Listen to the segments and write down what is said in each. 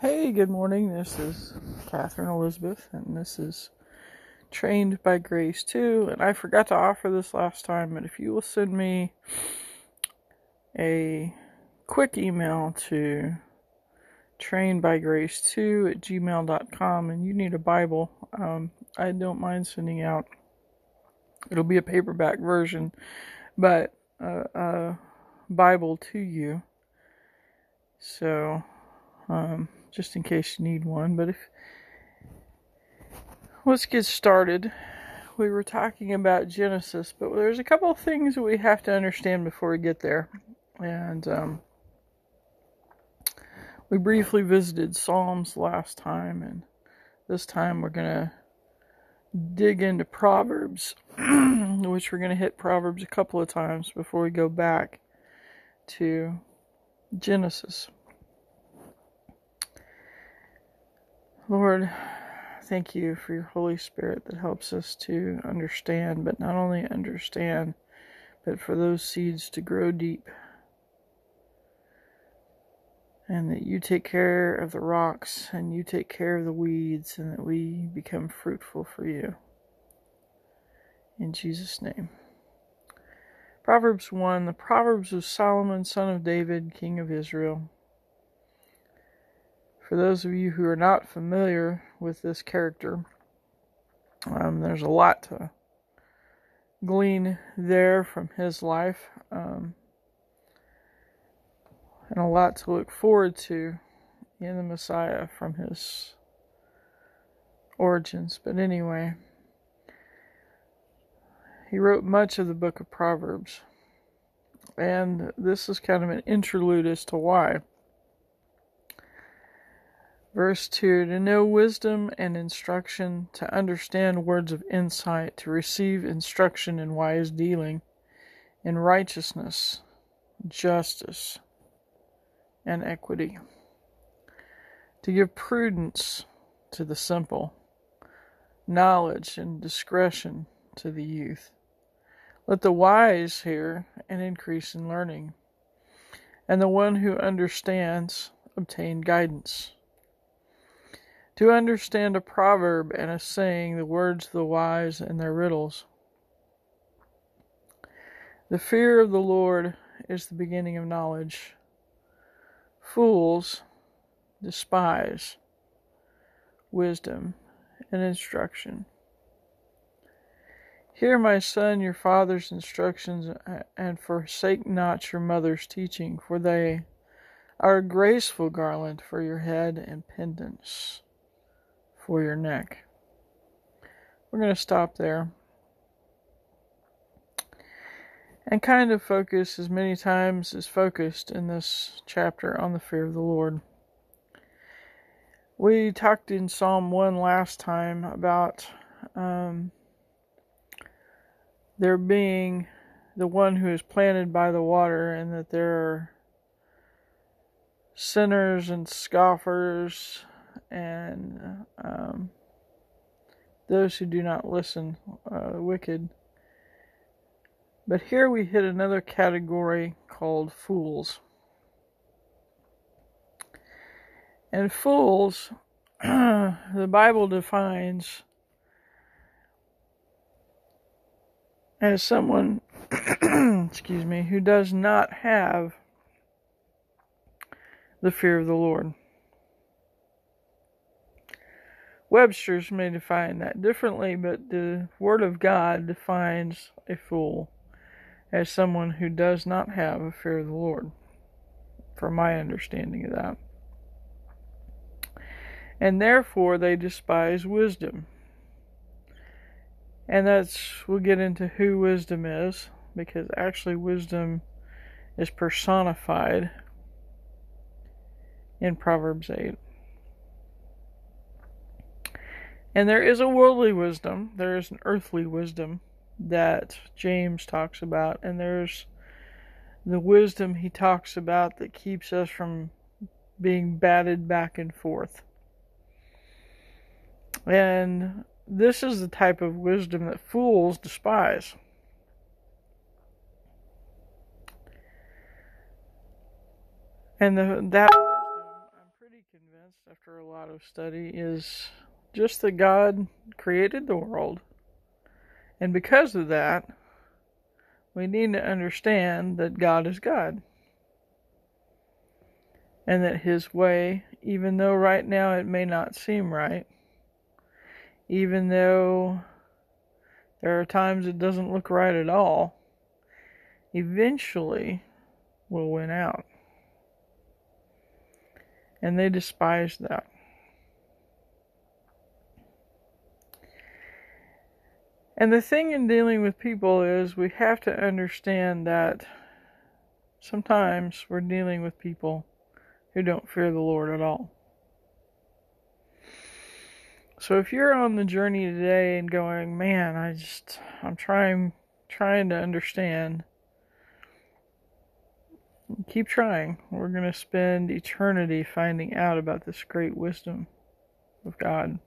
Hey, good morning. This is Katherine Elizabeth, and this is Trained by Grace too. And I forgot to offer this last time, but if you will send me a quick email to trainedbygrace2 at gmail.com and you need a Bible, um, I don't mind sending out. It'll be a paperback version, but a, a Bible to you. So, um, just in case you need one. But if let's get started. We were talking about Genesis, but there's a couple of things we have to understand before we get there. And um, we briefly visited Psalms last time, and this time we're going to dig into Proverbs, which we're going to hit Proverbs a couple of times before we go back to Genesis. Lord, thank you for your Holy Spirit that helps us to understand, but not only understand, but for those seeds to grow deep. And that you take care of the rocks and you take care of the weeds, and that we become fruitful for you. In Jesus' name. Proverbs 1 The Proverbs of Solomon, son of David, king of Israel. For those of you who are not familiar with this character, um, there's a lot to glean there from his life, um, and a lot to look forward to in the Messiah from his origins. But anyway, he wrote much of the book of Proverbs, and this is kind of an interlude as to why. Verse 2 To know wisdom and instruction, to understand words of insight, to receive instruction in wise dealing, in righteousness, justice, and equity, to give prudence to the simple, knowledge and discretion to the youth. Let the wise hear and increase in learning, and the one who understands obtain guidance. To understand a proverb and a saying, the words of the wise and their riddles. The fear of the Lord is the beginning of knowledge. Fools despise wisdom and instruction. Hear, my son, your father's instructions, and forsake not your mother's teaching, for they are a graceful garland for your head and pendants for your neck. We're going to stop there and kind of focus as many times as focused in this chapter on the fear of the Lord. We talked in Psalm 1 last time about um, there being the one who is planted by the water, and that there are sinners and scoffers and um, those who do not listen, uh, wicked. But here we hit another category called fools. And fools, the Bible defines as someone, excuse me, who does not have the fear of the Lord. Webster's may define that differently, but the Word of God defines a fool as someone who does not have a fear of the Lord, from my understanding of that. And therefore they despise wisdom. And that's, we'll get into who wisdom is, because actually wisdom is personified in Proverbs 8. And there is a worldly wisdom, there is an earthly wisdom that James talks about, and there's the wisdom he talks about that keeps us from being batted back and forth. And this is the type of wisdom that fools despise. And the, that I'm pretty convinced after a lot of study is just that God created the world. And because of that, we need to understand that God is God. And that His way, even though right now it may not seem right, even though there are times it doesn't look right at all, eventually will win out. And they despise that. And the thing in dealing with people is we have to understand that sometimes we're dealing with people who don't fear the Lord at all. So if you're on the journey today and going, man, I just I'm trying trying to understand keep trying. We're going to spend eternity finding out about this great wisdom of God.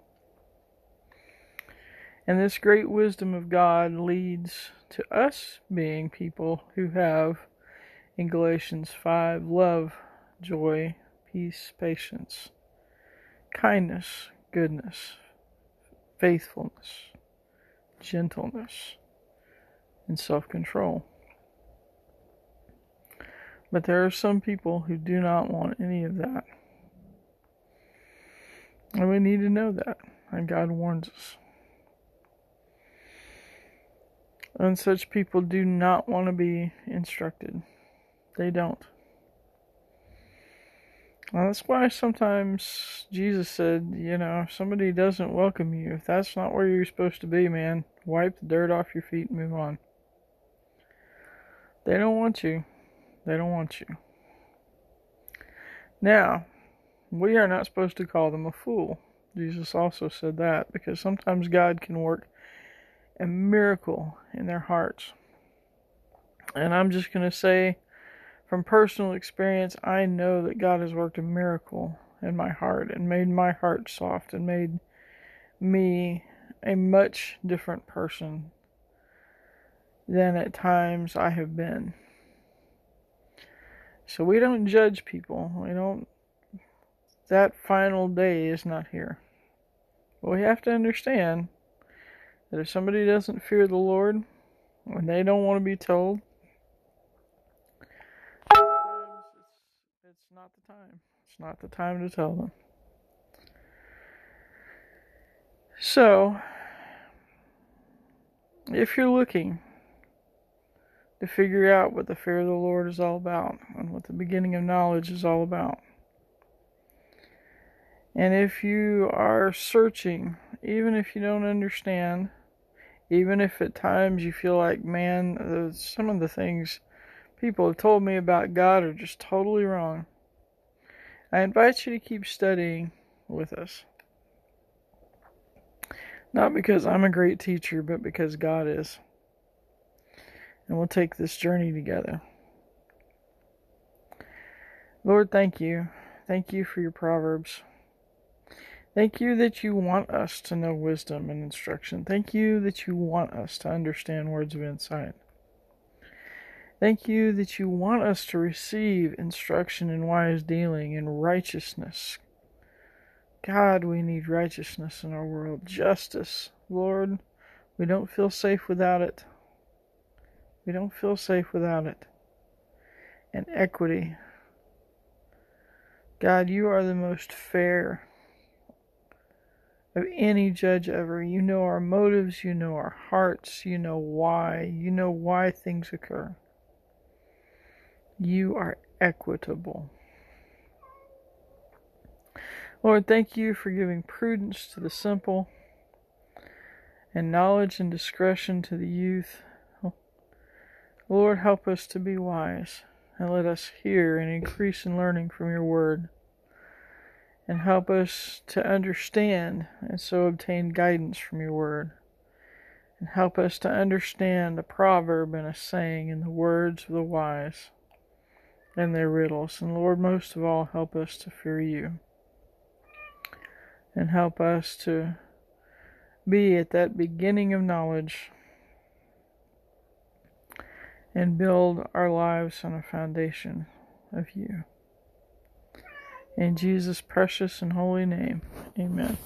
And this great wisdom of God leads to us being people who have, in Galatians 5, love, joy, peace, patience, kindness, goodness, faithfulness, gentleness, and self control. But there are some people who do not want any of that. And we need to know that. And God warns us. And such people do not want to be instructed. They don't. Well, that's why sometimes Jesus said, you know, if somebody doesn't welcome you, if that's not where you're supposed to be, man, wipe the dirt off your feet and move on. They don't want you. They don't want you. Now, we are not supposed to call them a fool. Jesus also said that because sometimes God can work a miracle in their hearts. And I'm just going to say, from personal experience, I know that God has worked a miracle in my heart and made my heart soft and made me a much different person than at times I have been. So we don't judge people. We don't. That final day is not here. But we have to understand that if somebody doesn't fear the Lord, when they don't want to be told, not the time. It's not the time to tell them. So, if you're looking to figure out what the fear of the Lord is all about and what the beginning of knowledge is all about, and if you are searching, even if you don't understand, even if at times you feel like, man, some of the things people have told me about God are just totally wrong, I invite you to keep studying with us. Not because I'm a great teacher, but because God is. And we'll take this journey together. Lord, thank you. Thank you for your Proverbs. Thank you that you want us to know wisdom and instruction. Thank you that you want us to understand words of insight. Thank you that you want us to receive instruction in wise dealing and righteousness. God, we need righteousness in our world. Justice, Lord, we don't feel safe without it. We don't feel safe without it. And equity. God, you are the most fair of any judge ever. You know our motives, you know our hearts, you know why, you know why things occur. You are equitable. Lord, thank you for giving prudence to the simple and knowledge and discretion to the youth. Lord, help us to be wise and let us hear and increase in learning from your word and help us to understand and so obtain guidance from your word. And help us to understand a proverb and a saying in the words of the wise and their riddles. And Lord, most of all, help us to fear you. And help us to be at that beginning of knowledge and build our lives on a foundation of you. In Jesus' precious and holy name, amen.